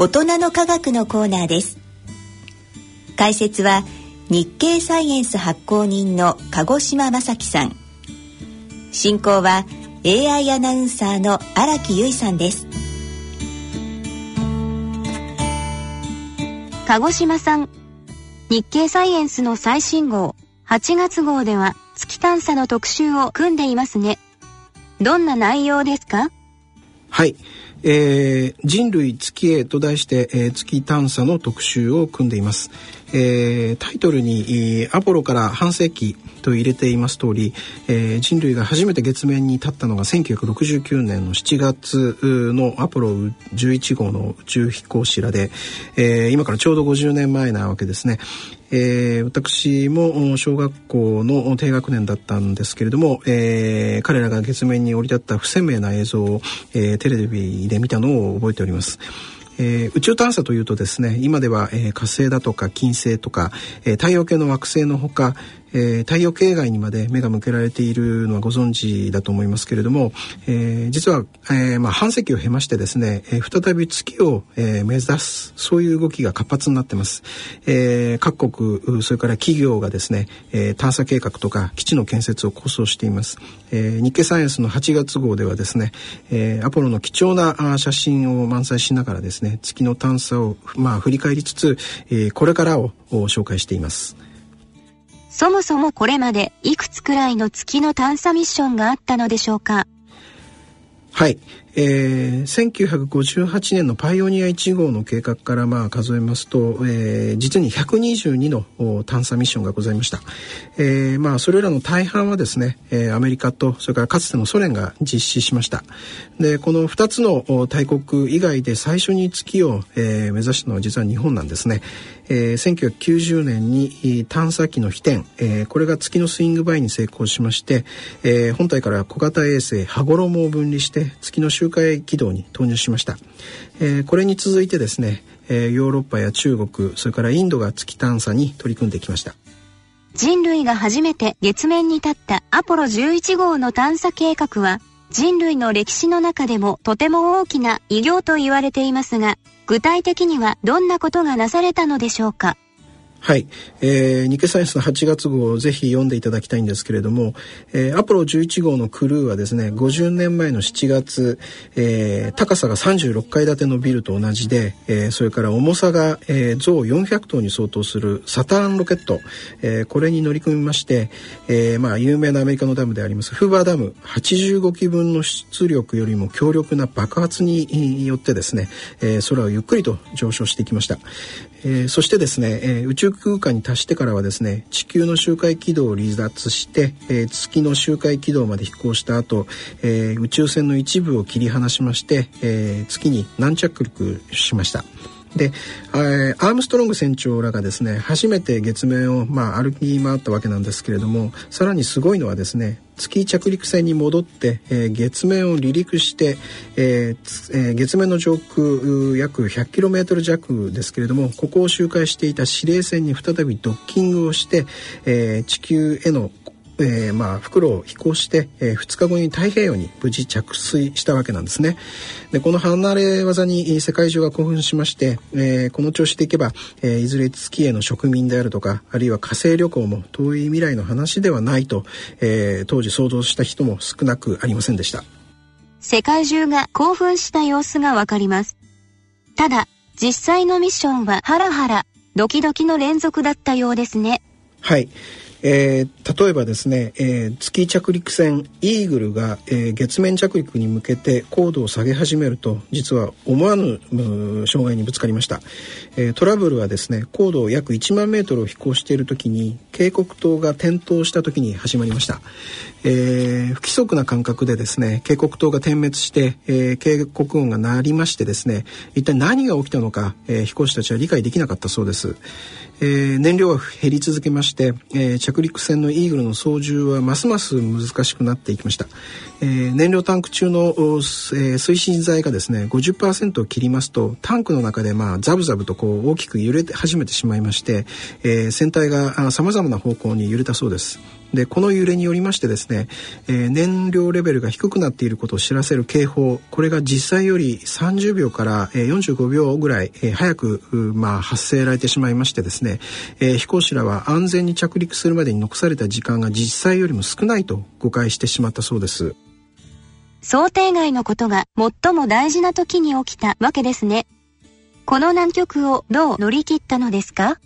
大人の科学のコーナーです。解説は日経サイエンス発行人の鹿児島正樹さん。進行は AI アナウンサーの荒木由衣さんです。鹿児島さん。日経サイエンスの最新号。8月号では月探査の特集を組んでいますね。どんな内容ですか？はい、えー、人類月へと題して、えー、月探査の特集を組んでいます。えー、タイトルにアポロから半世紀と入れています通り、えー、人類が初めて月面に立ったのが1969年の7月のアポロ11号の宇宙飛行士らで、えー、今からちょうど50年前なわけですね。えー、私も小学校の低学年だったんですけれども、えー、彼らが月面に降り立った不鮮明な映像を、えー、テレビで見たのを覚えております。えー、宇宙探査というとですね今では、えー、火星だとか金星とか、えー、太陽系の惑星のほか、えー、太陽系外にまで目が向けられているのはご存知だと思いますけれども、えー、実は、えーまあ、半世紀を経ましてですね、えー、再び月を、えー、目指すそういう動きが活発になってます、えー、各国それから企業がですね、えー、探査計画とか基地の建設を構想しています、えー、日経サイエンスの8月号ではですね、えー、アポロの貴重な写真を満載しながらですね月の探査をまあ振り返りつつ、えー、これからを紹介しています。そもそもこれまでいくつくらいの月の探査ミッションがあったのでしょうか？はい、えー、1958年のパイオニア1号の計画からまあ数えますと、えー、実に122の探査ミッションがございました、えー、まあそれらの大半はですね、えー、アメリカとそれからかつてのソ連が実施しました。でこの2つの大国以外で最初に月を、えー、目指したのは実は日本なんですね、えー、1990年に探査機の飛天、えー、これが月のスイングバイに成功しまして、えー、本体から小型衛星羽衣を分離して月の周周回軌道に投入しました、えー、これに続いてですね、えー、ヨーロッパや中国それからインドが月探査に取り組んできました。人類が初めて月面に立ったアポロ11号の探査計画は人類の歴史の中でもとても大きな偉業と言われていますが具体的にはどんなことがなされたのでしょうか？はい、えー、日経サイエンスの8月号をぜひ読んでいただきたいんですけれども、えー、アポロ11号のクルーはですね50年前の7月、えー、高さが36階建てのビルと同じで、えー、それから重さが、えー、象400頭に相当するサターンロケット、えー、これに乗り組みまして、えーまあ、有名なアメリカのダムでありますフーバーダム85基分の出力よりも強力な爆発によってですね、えー、空をゆっくりと上昇していきました、えー、そしてですね、えー、宇宙空間に達してからはですね地球の周回軌道を離脱して、えー、月の周回軌道まで飛行した後、えー、宇宙船の一部を切り離しまして、えー、月に軟着陸しました。で、えー、アームストロング船長らがですね初めて月面を、まあ、歩き回ったわけなんですけれどもさらにすごいのはですね月着陸船に戻って、えー、月面を離陸して、えーえー、月面の上空約 100km 弱ですけれどもここを周回していた指令船に再びドッキングをして、え、地球へのえー、まあ袋を飛行して、えー、2日後に太平洋に無事着水したわけなんですね。でこの離れ技に世界中が興奮しまして、えー、この調子でいけば、えー、いずれ月への植民であるとかあるいは火星旅行も遠い未来の話ではないと、えー、当時想像した人も少なくありませんでした。世界中が興奮した様子がわかります。ただ実際のミッションはハラハラドキドキの連続だったようですね。はい。えー、例えばですね、えー、月着陸船イーグルが、えー、月面着陸に向けて高度を下げ始めると実は思わぬ障害にぶつかりました、え、トラブルはですね高度を約1万メートルを飛行している時に警告灯が点灯した時に始まりました、え、不規則な感覚でですね警告灯が点滅して、え、警告音が鳴りましてですね一体何が起きたのか、え、飛行士たちは理解できなかったそうです。えー、燃料は減り続けまして、えー、着陸船のイーグルの操縦はますます難しくなっていきました、えー、燃料タンク中の、えー、推進剤がですね50%を切りますとタンクの中でまあザブザブとこう大きく揺れて始めてしまいまして、えー、船体がさまざまな方向に揺れたそうです。でこの揺れによりましてですね、えー、燃料レベルが低くなっていることを知らせる警報これが実際より30秒から、えー、45秒ぐらい、えー、早く、まあ、発生られてしまいましてですね、えー、飛行士らは安全に着陸するまでに残された時間が実際よりも少ないと誤解してしまったそうです。想定外のことが最も大事な時に起きたわけですね。この南極をどう乗り切ったのですか？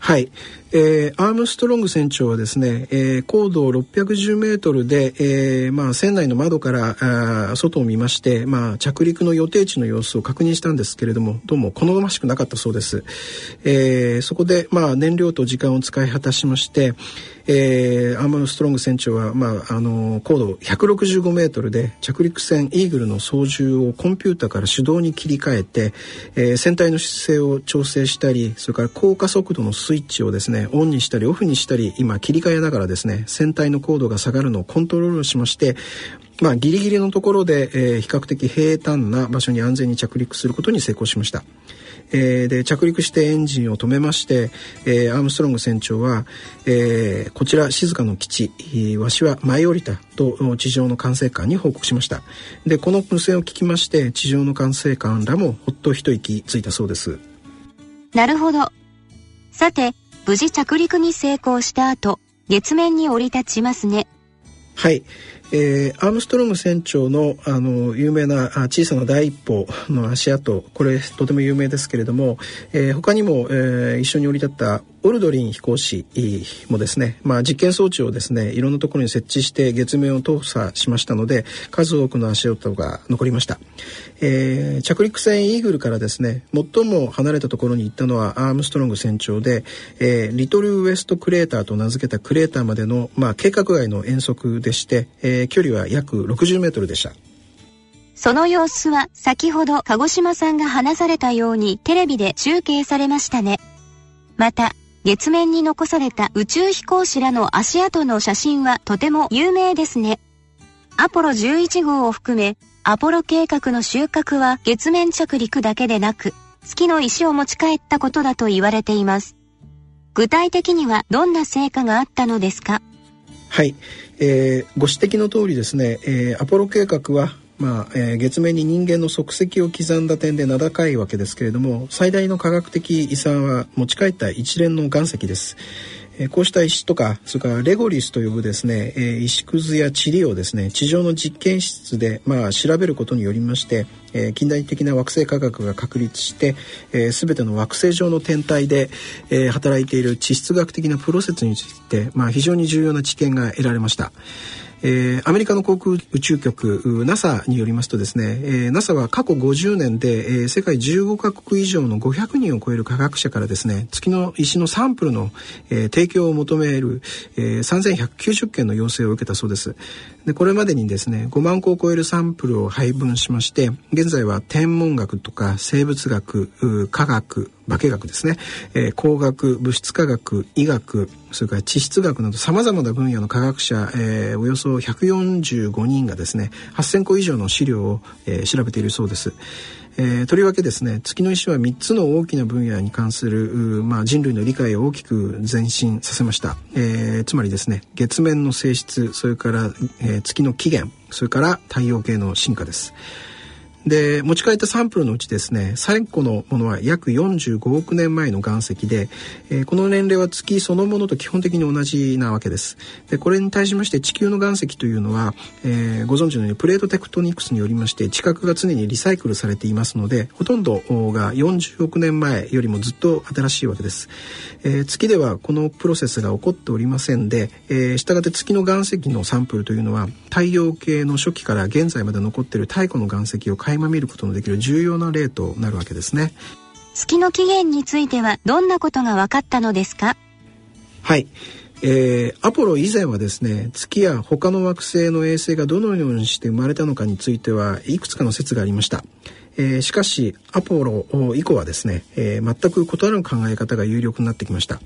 はい、えー、アームストロング船長はですね、えー、高度610メートルで、えー、まあ、船内の窓からあ外を見まして、まあ、着陸の予定地の様子を確認したんですけれどもどうも好ましくなかったそうです、えー、そこで、まあ、燃料と時間を使い果たしまして、えー、アームストロング船長は、まあ、あの高度165メートルで着陸船イーグルの操縦をコンピューターから手動に切り替えて、えー、船体の姿勢を調整したりそれから降下速度のスイッチをですねオンにしたりオフにしたり今切り替えながらですね船体の高度が下がるのをコントロールしましてまあ、ギリギリのところで、えー、比較的平坦な場所に安全に着陸することに成功しました。えー、で着陸してエンジンを止めまして、えー、アームストロング船長は、えー、こちら静かの基地わしは舞い降りたと地上の管制官に報告しました。でこの無線を聞きまして地上の管制官らもほっと一息ついたそうです。なるほど。さて無事着陸に成功した後月面に降り立ちますね。はい。えー、アームストロング船長のあの有名な小さな第一歩の足跡これとても有名ですけれども、えー、他にも、えー、一緒に降り立ったオルドリン飛行士もですね、まあ、実験装置をですねいろんなところに設置して月面を調査しましたので数多くの足音が残りました、えー、着陸船イーグルからですね最も離れたところに行ったのはアームストロング船長で、えー、リトルウエストクレーターと名付けたクレーターまでの、まあ、計画外の遠足でして、えー、距離は約60メートルでしたその様子は先ほど鹿児島さんが話されたようにテレビで中継されましたね。また、月面に残された宇宙飛行士らの足跡の写真はとても有名ですね。アポロ11号を含め、アポロ計画の収穫は月面着陸だけでなく、月の石を持ち帰ったことだと言われています。具体的にはどんな成果があったのですか？はい、えー、ご指摘の通りですね、えー、アポロ計画はまあえー、月面に人間の足跡を刻んだ点で名高いわけですけれども最大の科学的遺産は持ち帰った一連の岩石です。こうした石とかそれからレゴリスと呼ぶですね、石くずや塵をですね地上の実験室で、まあ、調べることによりまして、近代的な惑星科学が確立して、えー、全ての惑星上の天体で、働いている地質学的なプロセスについて、まあ、非常に重要な知見が得られました。えー、アメリカの航空宇宙局 NASA によりますとですね、えー、NASA は過去50年で、えー、世界15カ国以上の500人を超える科学者からですね月の石のサンプルの、えー、提供を求める、えー、3190件の要請を受けたそうです。でこれまでにですね5万個を超えるサンプルを配分しまして現在は天文学とか生物学科学化学ですね、えー、工学物質科学医学それから地質学などさまざまな分野の科学者、えー、およそ145人がですね8,000個以上の資料を、えー、調べているそうです。えー、とりわけですね月の石は3つの大きな分野に関する、まあ、人類の理解を大きく前進させました、えー、つまりですね月面の性質それから、えー、月の起源それから太陽系の進化です。で持ち帰ったサンプルのうちですね最古のものは約45億年前の岩石で、えー、この年齢は月そのものと基本的に同じなわけです。でこれに対しまして地球の岩石というのは、えー、ご存知のようにプレートテクトニクスによりまして地殻が常にリサイクルされていますのでほとんどが40億年前よりもずっと新しいわけです、えー、月ではこのプロセスが起こっておりませんで、えー、したがって月の岩石のサンプルというのは太陽系の初期から現在まで残っている太古の岩石を垣間見ることのできる重要な例となるわけですね。月の起源についてはどんなことが分かったのですか？はい。えー、アポロ以前はですね月や他の惑星の衛星がどのようにして生まれたのかについてはいくつかの説がありました、えー、しかしアポロ以降はですね、えー、全く異なる考え方が有力になってきました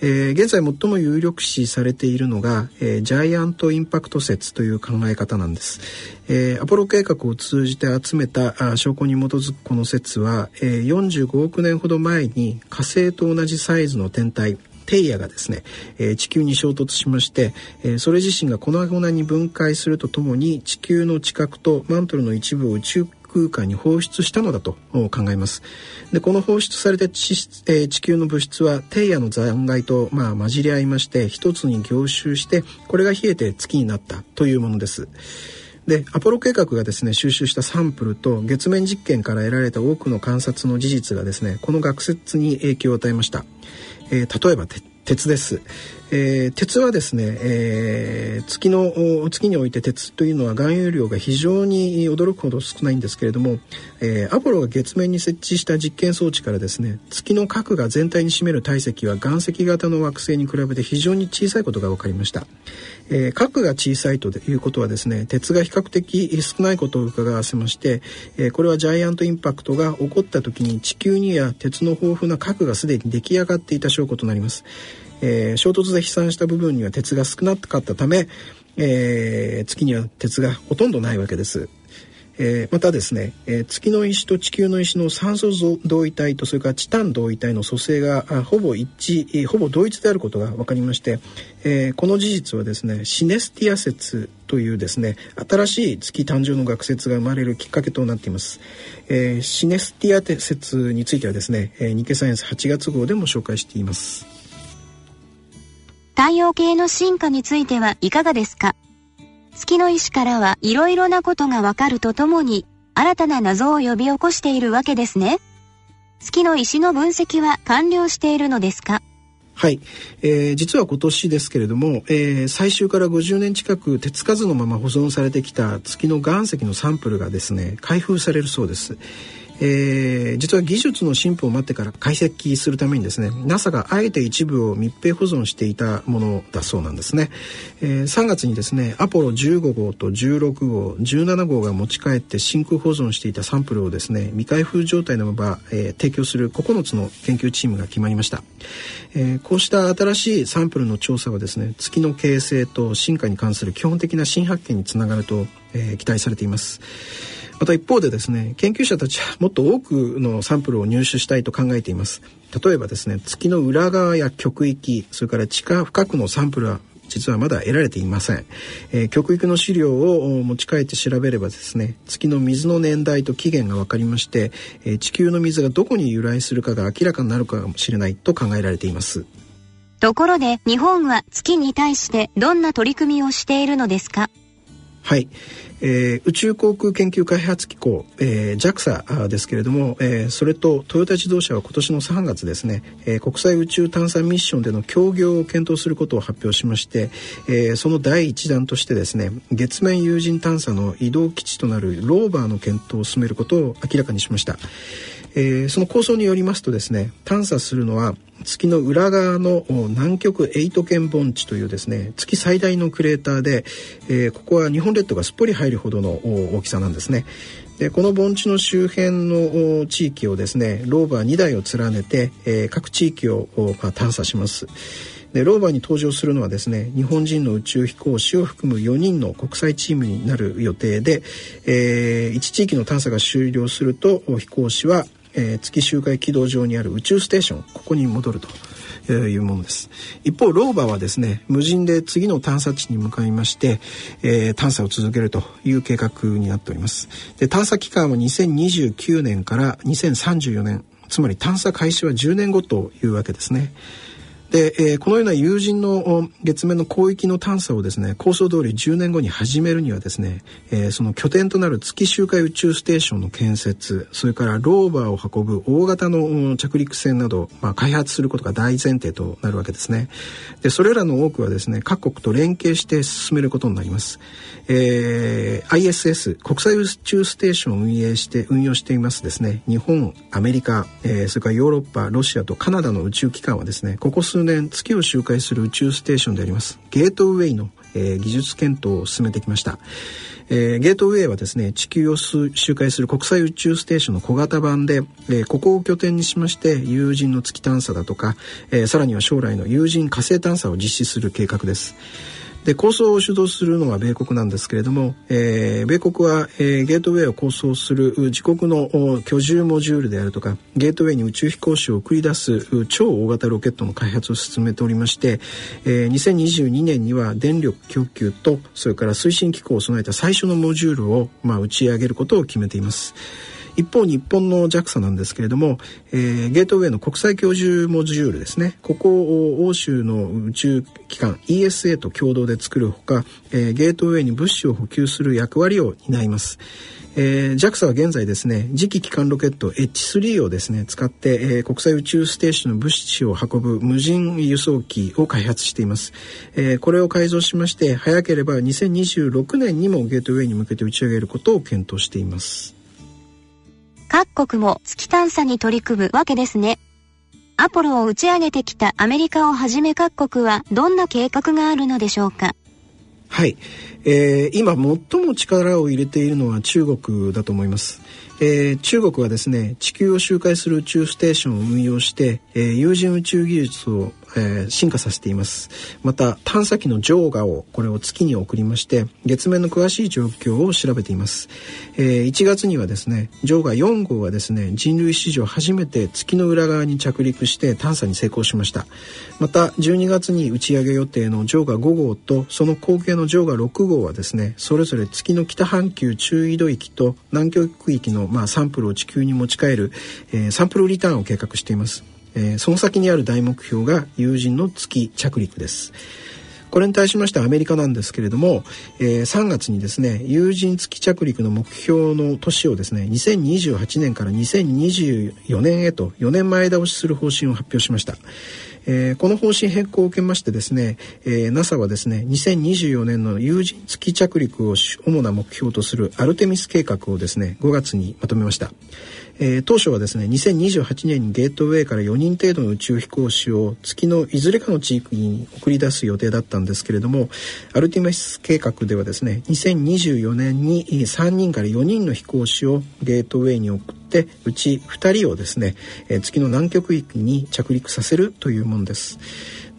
えー、現在最も有力視されているのが、えー、ジャイアントインパクト説という考え方なんです、えー、アポロ計画を通じて集めたあ証拠に基づくこの説は、えー、45億年ほど前に火星と同じサイズの天体テイヤがですね、えー、地球に衝突しまして、えー、それ自身が粉々に分解するとともに地球の地殻とマントルの一部を宇宙空間に放出したのだと考えます。でこの放出された地,、えー、地球の物質はテイヤの残骸と、まあ、混じり合いまして一つに凝集してこれが冷えて月になったというものです。でアポロ計画がですね収集したサンプルと月面実験から得られた多くの観察の事実がですねこの学説に影響を与えました、えー、例えば鉄です、えー、鉄はですね、えー、月の月において鉄というのは含有量が非常に驚くほど少ないんですけれども、えー、アポロが月面に設置した実験装置からですね月の核が全体に占める体積は岩石型の惑星に比べて非常に小さいことが分かりました、えー、核が小さいということはですね鉄が比較的少ないことを伺わせまして、えー、これはジャイアントインパクトが起こった時に地球には鉄の豊富な核がすでに出来上がっていた証拠となります、えー、衝突で飛散した部分には鉄が少なかったため、えー、月には鉄がほとんどないわけです。えー、またですね、えー、月の石と地球の石の酸素同位体とそれからチタン同位体の組成がほぼ一致ほぼ同一であることが分かりまして、えー、この事実はですねシネスティア説というですね新しい月誕生の学説が生まれるきっかけとなっています、え、シネスティア説についてはですね、えー、日経サイエンス8月号でも紹介しています。太陽系の進化についてはいかがですか？月の石からはいろいろなことがわかるとともに、新たな謎を呼び起こしているわけですね。月の石の分析は完了しているのですか？はい、えー、実は今年ですけれども、えー、最終から50年近く手つかずのまま保存されてきた月の岩石のサンプルがですね開封されるそうです。えー、実は技術の進歩を待ってから解析するためにですね NASA があえて一部を密閉保存していたものだそうなんですね、えー、3月にですねアポロ15号と16号17号が持ち帰って真空保存していたサンプルをですね未開封状態のまま、えー、提供する9つの研究チームが決まりました、えー、こうした新しいサンプルの調査はですね月の形成と進化に関する基本的な新発見につながると、え、期待されています。また一方でですね研究者たちはもっと多くのサンプルを入手したいと考えています。例えばですね月の裏側や極域それから地下深くのサンプルは実はまだ得られていません、えー、極域の資料を持ち帰って調べればですね月の水の年代と起源が分かりまして、えー、地球の水がどこに由来するかが明らかになるかもしれないと考えられています。ところで日本は月に対してどんな取り組みをしているのですか？はい、えー、宇宙航空研究開発機構、えー、JAXA ですけれども、えー、それとトヨタ自動車は今年の3月ですね、えー、国際宇宙探査ミッションでの協業を検討することを発表しまして、えー、その第一弾としてですね月面有人探査の移動基地となるローバーの検討を進めることを明らかにしました。えー、その構想によりますとですね探査するのは月の裏側の南極エイト圏盆地というですね月最大のクレーターで、えー、ここは日本列島がすっぽり入るほどの大きさなんですね。でこの盆地の周辺の地域をですねローバー2台を連ねて、えー、各地域を、まあ、探査します。でローバーに登場するのはですね日本人の宇宙飛行士を含む4人の国際チームになる予定で、えー、1地域の探査が終了すると飛行士はえー、月周回軌道上にある宇宙ステーションここに戻ると。いうものです一方ローバーはですね無人で次の探査地に向かいまして、えー、探査を続けるという計画になっておりますで探査期間は2029年から2034年つまり探査開始は10年後というわけですねで、えー、このような有人の月面の広域の探査をですね構想通り10年後に始めるにはですね、えー、その拠点となる月周回宇宙ステーションの建設それからローバーを運ぶ大型の着陸船など、まあ、開発することが大前提となるわけですね。でそれらの多くはですね各国と連携して進めることになります、えー、ISS 国際宇宙ステーションを運営して運用していますですね。日本アメリカ、えー、それからヨーロッパロシアとカナダの宇宙機関はですねここ数数年月を周回する宇宙ステーションであります。ゲートウェイの、えー、技術検討を進めてきました、えー、ゲートウェイはですね地球を周回する国際宇宙ステーションの小型版で、えー、ここを拠点にしまして有人の月探査だとか、えー、さらには将来の有人火星探査を実施する計画です。で構想を主導するのは米国なんですけれども、えー、米国は、えー、ゲートウェイを構想する自国の居住モジュールであるとかゲートウェイに宇宙飛行士を送り出す超大型ロケットの開発を進めておりまして、えー、2022年には電力供給とそれから推進機構を備えた最初のモジュールを、まあ、打ち上げることを決めています。一方日本の JAXA なんですけれども、えー、ゲートウェイの国際居住モジュールですね。ここを欧州の宇宙機関 ESA と共同で作るほか、えー、ゲートウェイに物資を補給する役割を担います。えー、JAXA は現在ですね次期機関ロケット H3 をですね使って、えー、国際宇宙ステーションの物資を運ぶ無人輸送機を開発しています、えー、これを改造しまして早ければ2026年にもゲートウェイに向けて打ち上げることを検討しています。各国も月探査に取り組むわけですね。アポロを打ち上げてきたアメリカをはじめ各国はどんな計画があるのでしょうか？はい、えー、今最も力を入れているのは中国だと思います。えー、中国はですね地球を周回する宇宙ステーションを運用して、えー、有人宇宙技術をえー、進化させています。また探査機のジョーガをこれを月に送りまして月面の詳しい状況を調べています、えー、1月にはですねジョーガ4号はですね人類史上初めて月の裏側に着陸して探査に成功しました。また12月に打ち上げ予定のジョーガ5号とその後継のジョーガ6号はですねそれぞれ月の北半球中緯度域と南極域の、まあ、サンプルを地球に持ち帰る、えー、サンプルリターンを計画しています。えー、その先にある大目標が有人の月着陸です。これに対しましてアメリカなんですけれども、えー、3月にですね有人月着陸の目標の年をですね2028年から2024年へと4年前倒しする方針を発表しました。えー、この方針変更を受けましてですね、えー、NASA はですね2024年の有人月着陸を主な目標とするアルテミス計画をですね5月にまとめました。えー、当初はですね2028年にゲートウェイから4人程度の宇宙飛行士を月のいずれかの地域に送り出す予定だったんですけれどもアルティメス計画ではですね2024年に3人から4人の飛行士をゲートウェイに送ってうち2人をですね、月の南極域に着陸させるというものです。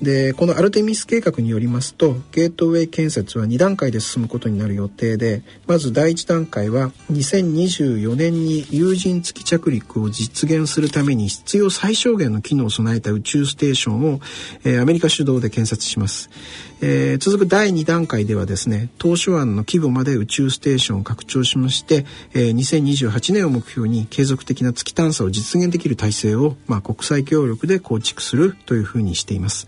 でこのアルテミス計画によりますとゲートウェイ建設は2段階で進むことになる予定でまず第1段階は2024年に有人月着陸を実現するために必要最小限の機能を備えた宇宙ステーションを、えー、アメリカ主導で建設します、えー、続く第2段階ではですね当初案の規模まで宇宙ステーションを拡張しまして、えー、2028年を目標に継続的な月探査を実現できる体制を、まあ、国際協力で構築するというふうにしています。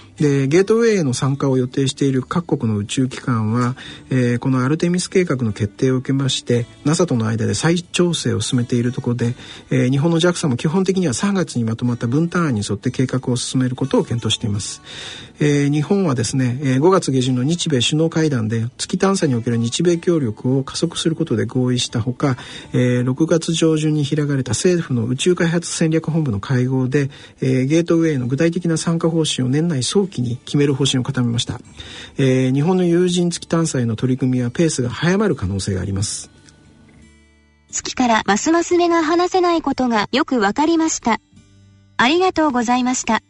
でゲートウェイへの参加を予定している各国の宇宙機関は、えー、このアルテミス計画の決定を受けまして NASA との間で再調整を進めているところで、えー、日本の JAXA も基本的には3月にまとまった分担案に沿って計画を進めることを検討しています、えー、日本はですね、え5月下旬の日米首脳会談で月探査における日米協力を加速することで合意したほか、え6月上旬に開かれた政府の宇宙開発戦略本部の会合で、えゲートウェイの具体的な参加方針を年内早期に決める方針を固めました、えー、日本の有人月探査への取り組みはペースが早まる可能性があります。月からますます目が離せないことがよくわかりました。ありがとうございました。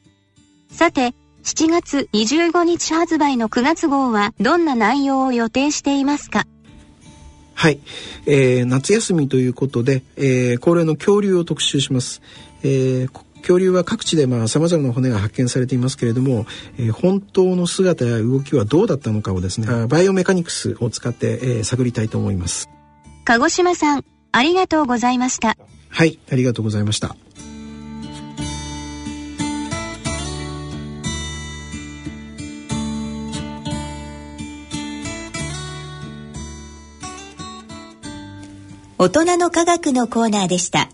さて7月25日発売の9月号はどんな内容を予定していますか？はい、えー、夏休みということで、えー、恒例の恐竜を特集します、えー、恐竜は各地でまあ様々な骨が発見されていますけれども、えー、本当の姿や動きはどうだったのかをですねバイオメカニクスを使って、えー、探りたいと思います。鹿児島さんありがとうございました。はいありがとうございました。大人の科学のコーナーでした。